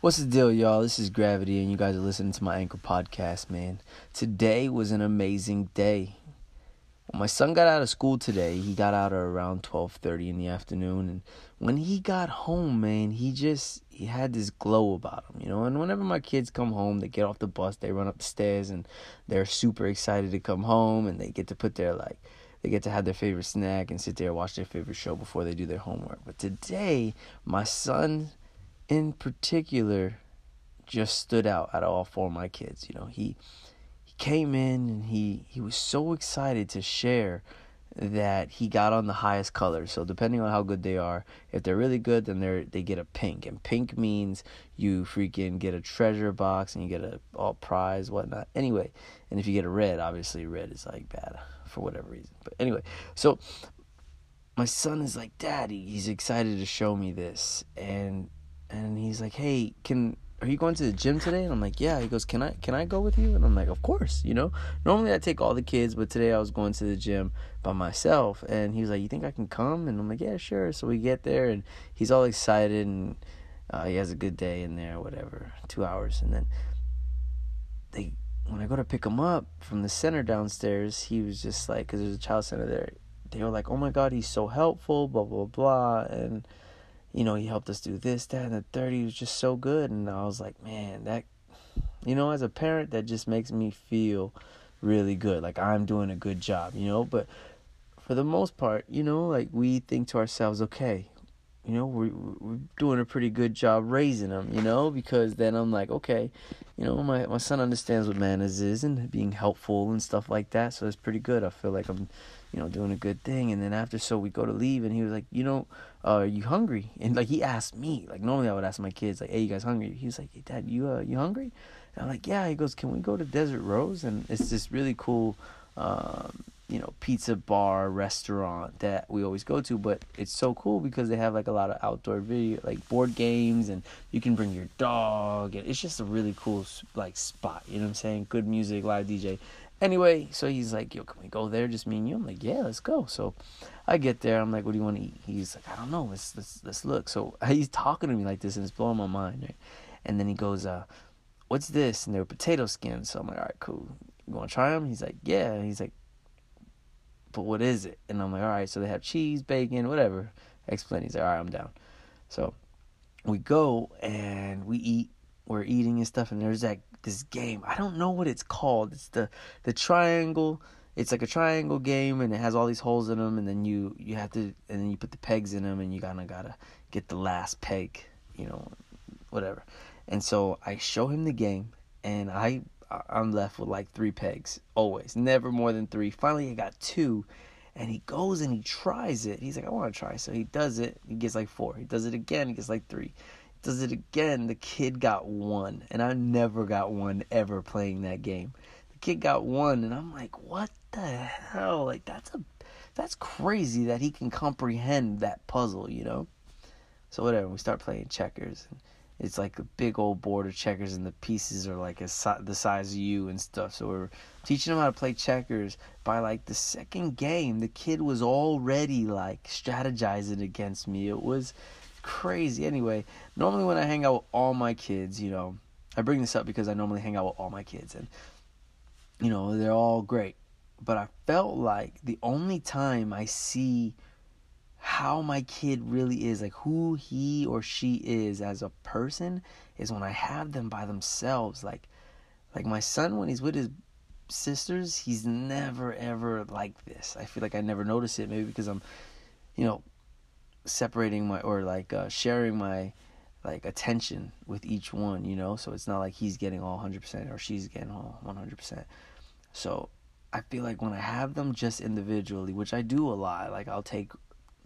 What's the deal, y'all? This is Gravity, and you guys are listening to my Anchor podcast, man. Today was an amazing day. When my son got out of school today, he got out around 12:30 in the afternoon, and when he got home, man, he just he had this glow about him, you know. And whenever my kids come home, they get off the bus, they run up the stairs, and they're super excited to come home, and they get to put their like they get to have their favorite snack and sit there and watch their favorite show before they do their homework. But today, my son in particular just stood out out of all four of my kids. You know, he he came in and he he was so excited to share that he got on the highest color. So depending on how good they are, if they're really good, then they they get a pink, and pink means you freaking get a treasure box and you get a all prize whatnot. Anyway, and if you get a red, obviously red is like bad for whatever reason. But anyway, so my son is like, Daddy, he's excited to show me this, and and he's like, "Hey, can are you going to the gym today?" And I'm like, "Yeah." He goes, "Can I can I go with you?" And I'm like, "Of course." You know, normally I take all the kids, but today I was going to the gym by myself, and he was like, "You think I can come?" And I'm like, "Yeah, sure." So we get there, and he's all excited, and uh, he has a good day in there, whatever. Two hours, and then they when I go to pick him up from the center downstairs, he was just like, because there's a child center there. They were like, "Oh my God, he's so helpful," blah blah blah, and you know, he helped us do this, that, and the 30 was just so good. And I was like, man, that, you know, as a parent, that just makes me feel really good. Like I'm doing a good job, you know. But for the most part, you know, like we think to ourselves, okay, you know, we're, we're doing a pretty good job raising them, you know, because then I'm like, okay, you know, my, my son understands what manners is and being helpful and stuff like that. So it's pretty good. I feel like I'm you know, doing a good thing. And then after, so we go to leave, and he was like, you know, uh, are you hungry? And like he asked me, like normally I would ask my kids, like, hey, you guys hungry? He was like, hey, Dad, you uh, you hungry? And I'm like, yeah. He goes, can we go to Desert Rose? And it's this really cool, um, you know, pizza bar restaurant that we always go to. But it's so cool because they have like a lot of outdoor video, like board games, and you can bring your dog, and it's just a really cool like spot. You know what I'm saying? Good music, live DJ. Anyway, so he's like, yo, can we go there, just me and you? I'm like, yeah, let's go. So I get there. I'm like, what do you want to eat? He's like, I don't know. Let's let's let's look. So he's talking to me like this, and it's blowing my mind. Right? And then he goes, uh, what's this? And they're potato skins. So I'm like, all right, cool. You want to try them? He's like, yeah. And he's like, but what is it? And I'm like, all right. So they have cheese, bacon, whatever. Explain. He's like, all right, I'm down. So we go and we eat. We're eating and stuff, and there's that this game. I don't know what it's called. It's the the triangle. It's like a triangle game, and it has all these holes in them, and then you you have to, and then you put the pegs in them, and you kind of gotta get the last peg, you know, whatever. And so I show him the game, and I I'm left with like three pegs always, never more than three. Finally, I got two, and he goes and he tries it. He's like, I want to try, so he does it. He gets like four. He does it again. He gets like three does it again. The kid got one, and I never got one ever playing that game. The kid got one, and I'm like, what the hell? Like that's a that's crazy that he can comprehend that puzzle, you know. So whatever, we start playing checkers. And it's like a big old board of checkers, and the pieces are like a, the size of you and stuff. So we're teaching him how to play checkers. By like the second game, the kid was already like strategizing against me. It was crazy. Anyway, normally when I hang out with all my kids, you know, I bring this up because I normally hang out with all my kids and you know, they're all great. But I felt like the only time I see how my kid really is, like who he or she is as a person, is when I have them by themselves. Like, like my son when he's with his sisters, he's never ever like this. I feel like I never notice it. Maybe because I'm, you know, separating my or like uh, sharing my like attention with each one, you know. So it's not like he's getting all 100% or she's getting all 100%. So I feel like when I have them just individually, which I do a lot, like I'll take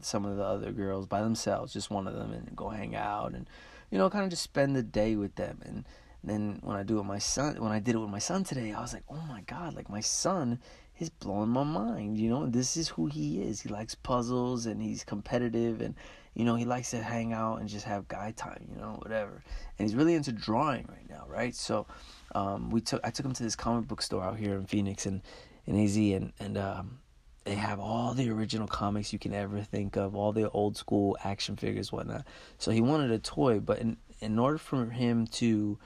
some of the other girls by themselves, just one of them, and go hang out and you know, kind of just spend the day with them. And then when I do it with my son, when I did it with my son today, I was like, oh my god, like my son is blowing my mind. You know, this is who he is. He likes puzzles and he's competitive and you know, he likes to hang out and just have guy time, you know, whatever. And he's really into drawing right now, right? So, um, we took I took him to this comic book store out here in Phoenix and in AZ and and um, they have all the original comics you can ever think of, all the old school action figures, whatnot. So he wanted a toy, but in in order for him to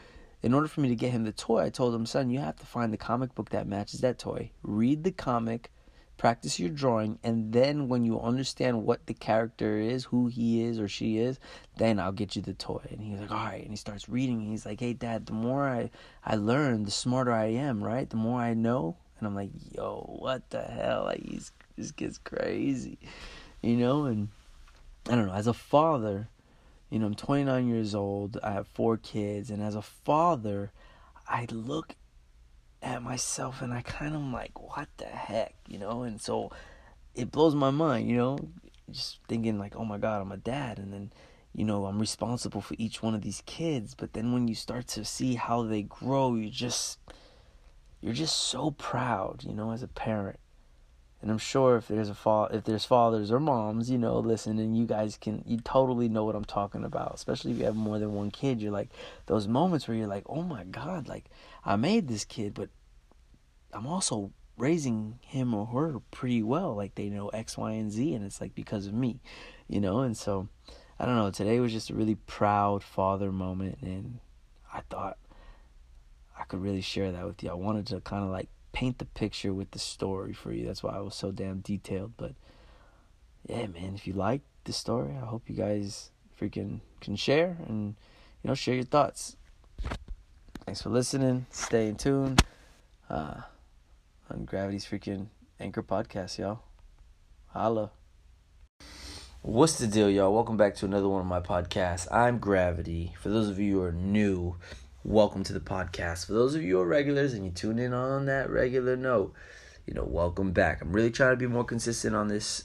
in order for me to get him the toy, I told him, son, you have to find the comic book that matches that toy. Read the comic, practice your drawing, and then when you understand what the character is, who he is or she is, then I'll get you the toy. And he's like, all right. And he starts reading. He's like, hey, dad, the more I, I learn, the smarter I am, right? The more I know. And I'm like, yo, what the hell? Like, he's, this kid's crazy, you know? And I don't know, as a father, you know, I'm 29 years old. I have four kids, and as a father, I look at myself and I kind of like, what the heck, you know? And so it blows my mind, you know, just thinking like, oh my God, I'm a dad, and then you know, I'm responsible for each one of these kids. But then when you start to see how they grow, you just you're just so proud, you know, as a parent and I'm sure if there's a fa- if there's fathers or moms, you know, listen, and you guys can you totally know what I'm talking about. Especially if you have more than one kid, you're like those moments where you're like, oh my god, like I made this kid, but I'm also raising him or her pretty well. Like they know X, Y, and Z, and it's like because of me, you know. And so I don't know. Today was just a really proud father moment, and I thought I could really share that with you. I wanted to kind of like paint the picture with the story for you. That's why I was so damn detailed. But yeah, man, if you like the story, I hope you guys freaking can share and you know share your thoughts. Thanks for listening. Stay in tune uh, on Gravity's freaking Anchor podcast, y'all. Holla. What's the deal, y'all? Welcome back to another one of my podcasts. I'm Gravity. For those of you who are new, welcome to the podcast. For those of you who are regulars and you tune in on that regular note, you know, welcome back. I'm really trying to be more consistent on this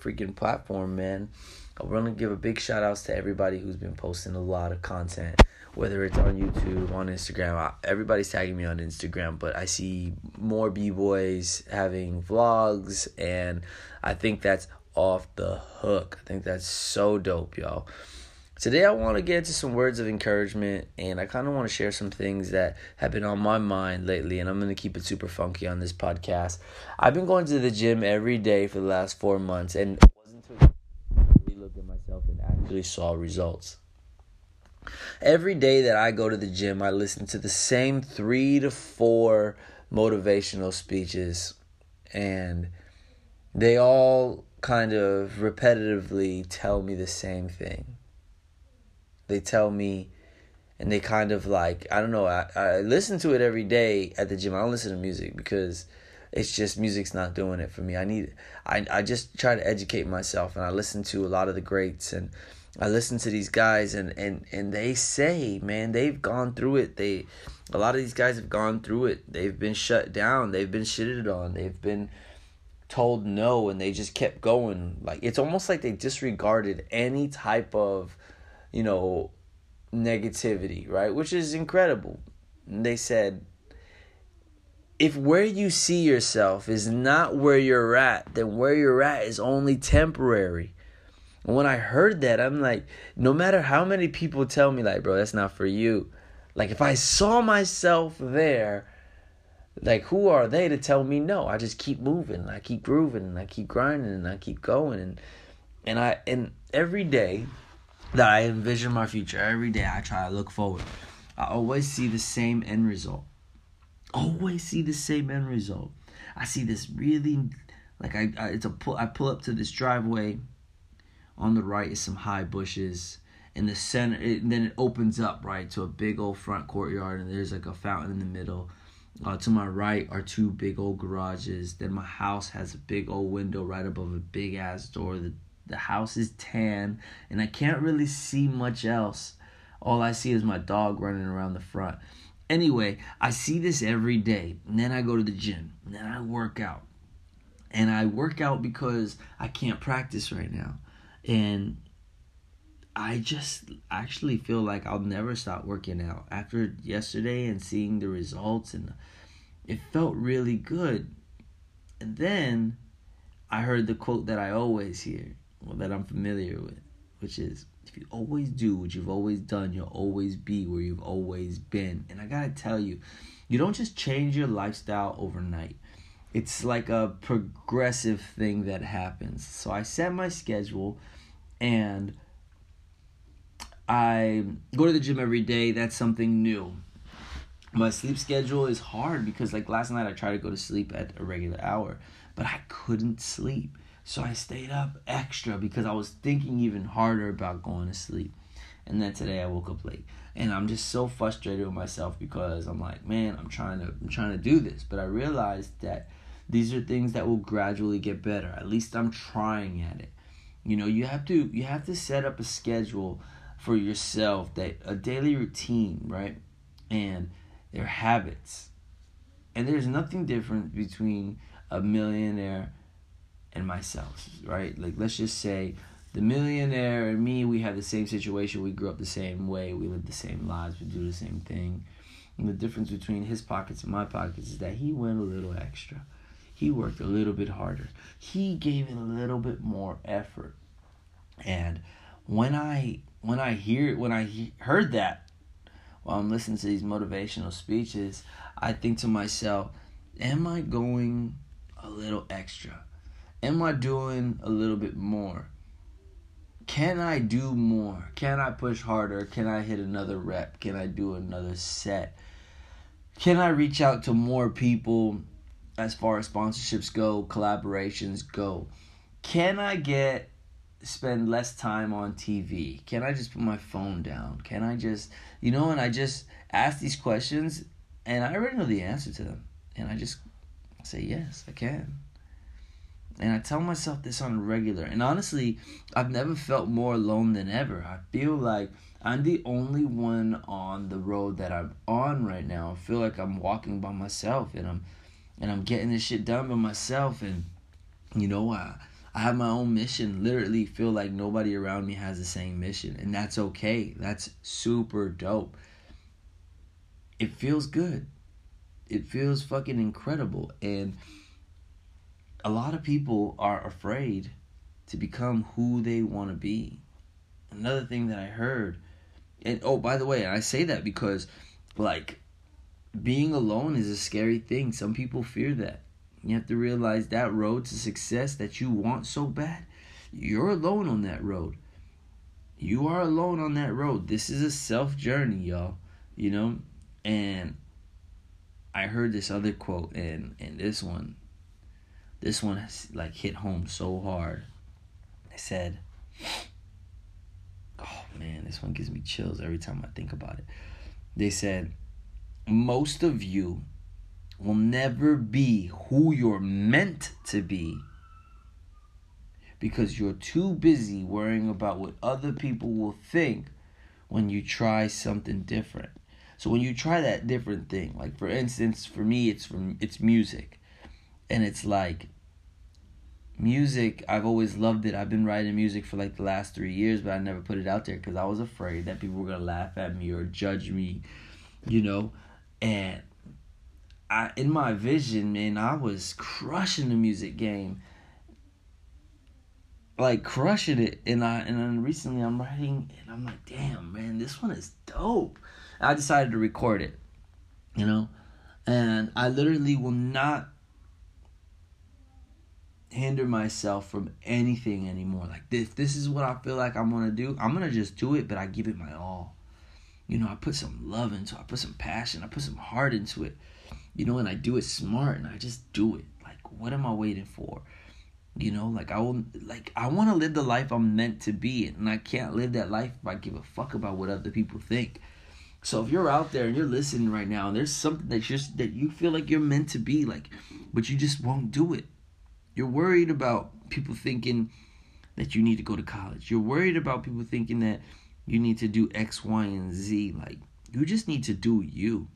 freaking platform, man. I want to give a big shout outs to everybody who's been posting a lot of content, whether it's on YouTube, on Instagram. Everybody's tagging me on Instagram, but I see more b boys having vlogs, and I think that's off the hook. I think that's so dope, y'all. Today, I want to get into some words of encouragement, and I kind of want to share some things that have been on my mind lately, and I'm going to keep it super funky on this podcast. I've been going to the gym every day for the last four months, and it wasn't until I looked at myself and actually saw results. Every day that I go to the gym, I listen to the same three to four motivational speeches, and they all kind of repetitively tell me the same thing they tell me and they kind of like I don't know I, I listen to it every day at the gym. I don't listen to music because it's just music's not doing it for me. I need I I just try to educate myself and I listen to a lot of the greats and I listen to these guys and and and they say, man, they've gone through it. They a lot of these guys have gone through it. They've been shut down. They've been shitted on. They've been told no and they just kept going. Like it's almost like they disregarded any type of you know, negativity, right? Which is incredible. And they said, if where you see yourself is not where you're at, then where you're at is only temporary. And when I heard that, I'm like, no matter how many people tell me, like, bro, that's not for you. Like, if I saw myself there, like, who are they to tell me no? I just keep moving, I keep grooving, and I keep grinding, and I keep going, and and I and every day that I envision my future. Every day I try to look forward. I always see the same end result. Always see the same end result. I see this really like I, I it's a pull I pull up to this driveway. On the right is some high bushes. In the center, it, then it opens up right to a big old front courtyard, and there's like a fountain in the middle. Uh, to my right are two big old garages. Then my house has a big old window right above a big ass door. The the house is tan, and I can't really see much else. All I see is my dog running around the front. Anyway, I see this every day. And then I go to the gym. And then I work out. And I work out because I can't practice right now. And I just actually feel like I'll never stop working out. After yesterday and seeing the results and it felt really good. And then I heard the quote that I always hear that I'm familiar with, which is if you always do what you've always done, you'll always be where you've always been. And I gotta tell you, you don't just change your lifestyle overnight. It's like a progressive thing that happens. So I set my schedule and I go to the gym every day. That's something new. My sleep schedule is hard because like last night I tried to go to sleep at a regular hour, but I couldn't sleep. So I stayed up extra because I was thinking even harder about going to sleep. And then today I woke up late. And I'm just so frustrated with myself because I'm like, man, I'm trying to I'm trying to do this, but I realized that these are things that will gradually get better. At least I'm trying at it. You know, you have to you have to set up a schedule for yourself that a daily routine, right? And their habits. And there's nothing different between a millionaire and myself, right? Like let's just say the millionaire and me, we have the same situation. We grew up the same way. We live the same lives. We do the same thing. And the difference between his pockets and my pockets is that he went a little extra. He worked a little bit harder. He gave it a little bit more effort. And when I when I hear when I he- heard that while I'm listening to these motivational speeches, I think to myself, am I going a little extra? Am I doing a little bit more? Can I do more? Can I push harder? Can I hit another rep? Can I do another set? Can I reach out to more people as far as sponsorships go, collaborations go? Can I get spend less time on TV? Can I just put my phone down? Can I just, you know, and I just ask these questions and I already know the answer to them. And I just say, yes, I can. And I tell myself this on a regular. And honestly, I've never felt more alone than ever. I feel like I'm the only one on the road that I'm on right now. I feel like I'm walking by myself and I'm and I'm getting this shit done by myself and you know, I I have my own mission. Literally feel like nobody around me has the same mission. And that's okay. That's super dope. It feels good. It feels fucking incredible. And a lot of people are afraid to become who they want to be. Another thing that I heard, and oh, by the way, I say that because, like, being alone is a scary thing. Some people fear that. You have to realize that road to success that you want so bad, you're alone on that road. You are alone on that road. This is a self journey, y'all. You know? And I heard this other quote, and, and this one this one has like hit home so hard. They said, "Oh man, this one gives me chills every time I think about it." They said, "Most of you will never be who you're meant to be." Because you're too busy worrying about what other people will think when you try something different. So when you try that different thing, like for instance, for me it's from it's music and it's like music i've always loved it. I've been writing music for like the last three years but i never put it out there because i was afraid that people were gonna laugh at me or judge me you know? And i in my vision man i was crushing the music game. Like crushing it. And i and then recently i'm writing and i'm like damn man this one is dope. I decided to record it you know? And i literally will not hinder myself from anything anymore. Like this, this is what I feel like I'm gonna do. I'm gonna just do it, but I give it my all. You know, I put some love into it. I put some passion. I put some heart into it. You know, and I do it smart and I just do it. Like, what am I waiting for? You know, like I will, like I want to live the life I'm meant to be, and I can't live that life if I give a fuck about what other people think. So if you're out there and you're listening right now, and there's something that just that you feel like you're meant to be, like, but you just won't do it you're worried about people thinking that you need to go to college. You're worried about people thinking that you need to do X, Y, and Z. Like, you just need to do you.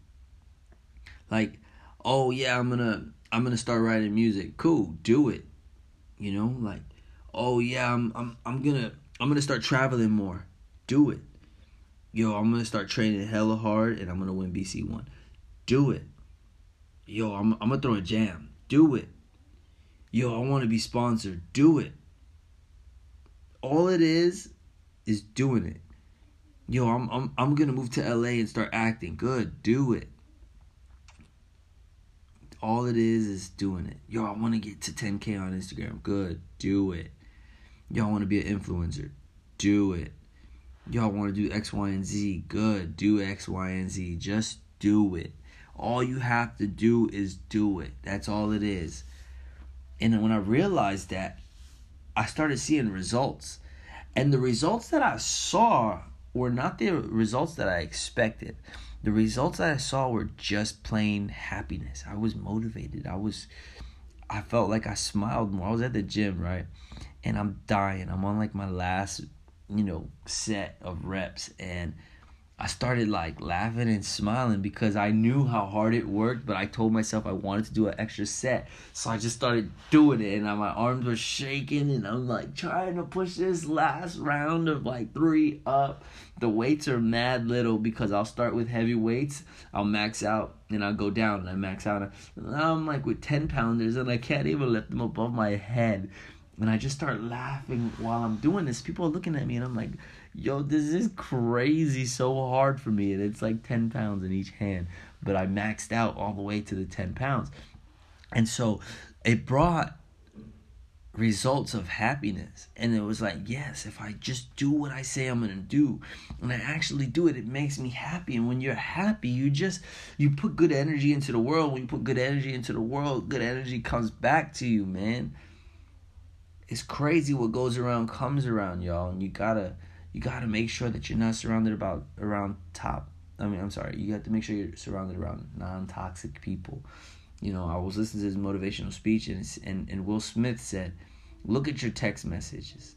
Like, oh yeah, I'm gonna I'm gonna start writing music. Cool, do it. You know, like, oh yeah, I'm I'm I'm gonna I'm gonna start traveling more. Do it. Yo, I'm gonna start training hella hard and I'm gonna win BC one. Do it. Yo, I'm I'm gonna throw a jam. Do it yo, I want to be sponsored. Do it. All it is is doing it. Yo, I'm I'm I'm gonna move to LA and start acting. Good, do it. All it is is doing it. Yo, I want to get to 10k on Instagram. Good, do it. Yo, I want to be an influencer. Do it. y'all want to do X, Y, and Z. Good. Do X, Y, and Z. Just do it. All you have to do is do it. That's all it is. And when I realized that, I started seeing results. And the results that I saw were not the results that I expected. The results that I saw were just plain happiness. I was motivated. I was I felt like I smiled more. I was at the gym, right? And I'm dying. I'm on like my last, you know, set of reps and I started like laughing and smiling because I knew how hard it worked, but I told myself I wanted to do an extra set. So I just started doing it and my arms were shaking and I'm like trying to push this last round of like three up. The weights are mad little because I'll start with heavy weights, I'll max out and I'll go down and I max out. And I'm like with 10 pounders and I can't even lift them above my head. And I just start laughing while I'm doing this. People are looking at me and I'm like, yo, this is crazy so hard for me. And it's like 10 pounds in each hand. But I maxed out all the way to the 10 pounds. And so it brought results of happiness. And it was like, yes, if I just do what I say I'm going to do and I actually do it, it makes me happy. And when you're happy, you just you put good energy into the world. When you put good energy into the world, good energy comes back to you, man. It's crazy what goes around comes around, y'all, and you got to you got to make sure that you're not surrounded about around top. I mean, I'm sorry. You have to make sure you're surrounded around non-toxic people. You know, I was listening to his motivational speech, and and and Will Smith said, "Look at your text messages.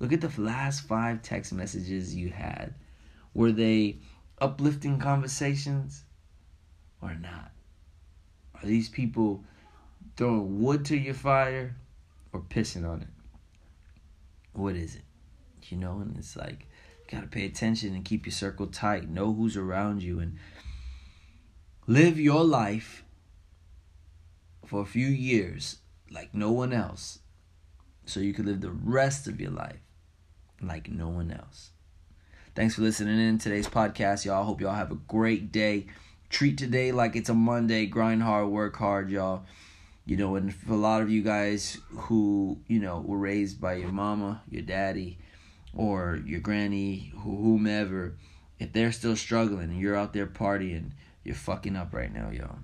Look at the last five text messages you had. Were they uplifting conversations or not? Are these people throwing wood to your fire or pissing on it? What is it?" You know, and it's like you gotta pay attention and keep your circle tight. Know who's around you and live your life for a few years like no one else so you can live the rest of your life like no one else. Thanks for listening in today's podcast, y'all. Hope y'all have a great day. Treat today like it's a Monday. Grind hard, work hard, y'all. You know, and for a lot of you guys who, you know, were raised by your mama, your daddy, or your granny, whomever, if they're still struggling and you're out there partying, you're fucking up right now, y'all.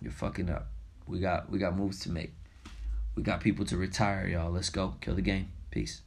You're fucking up. We got we got moves to make. We got people to retire, y'all. Let's go. Kill the game. Peace.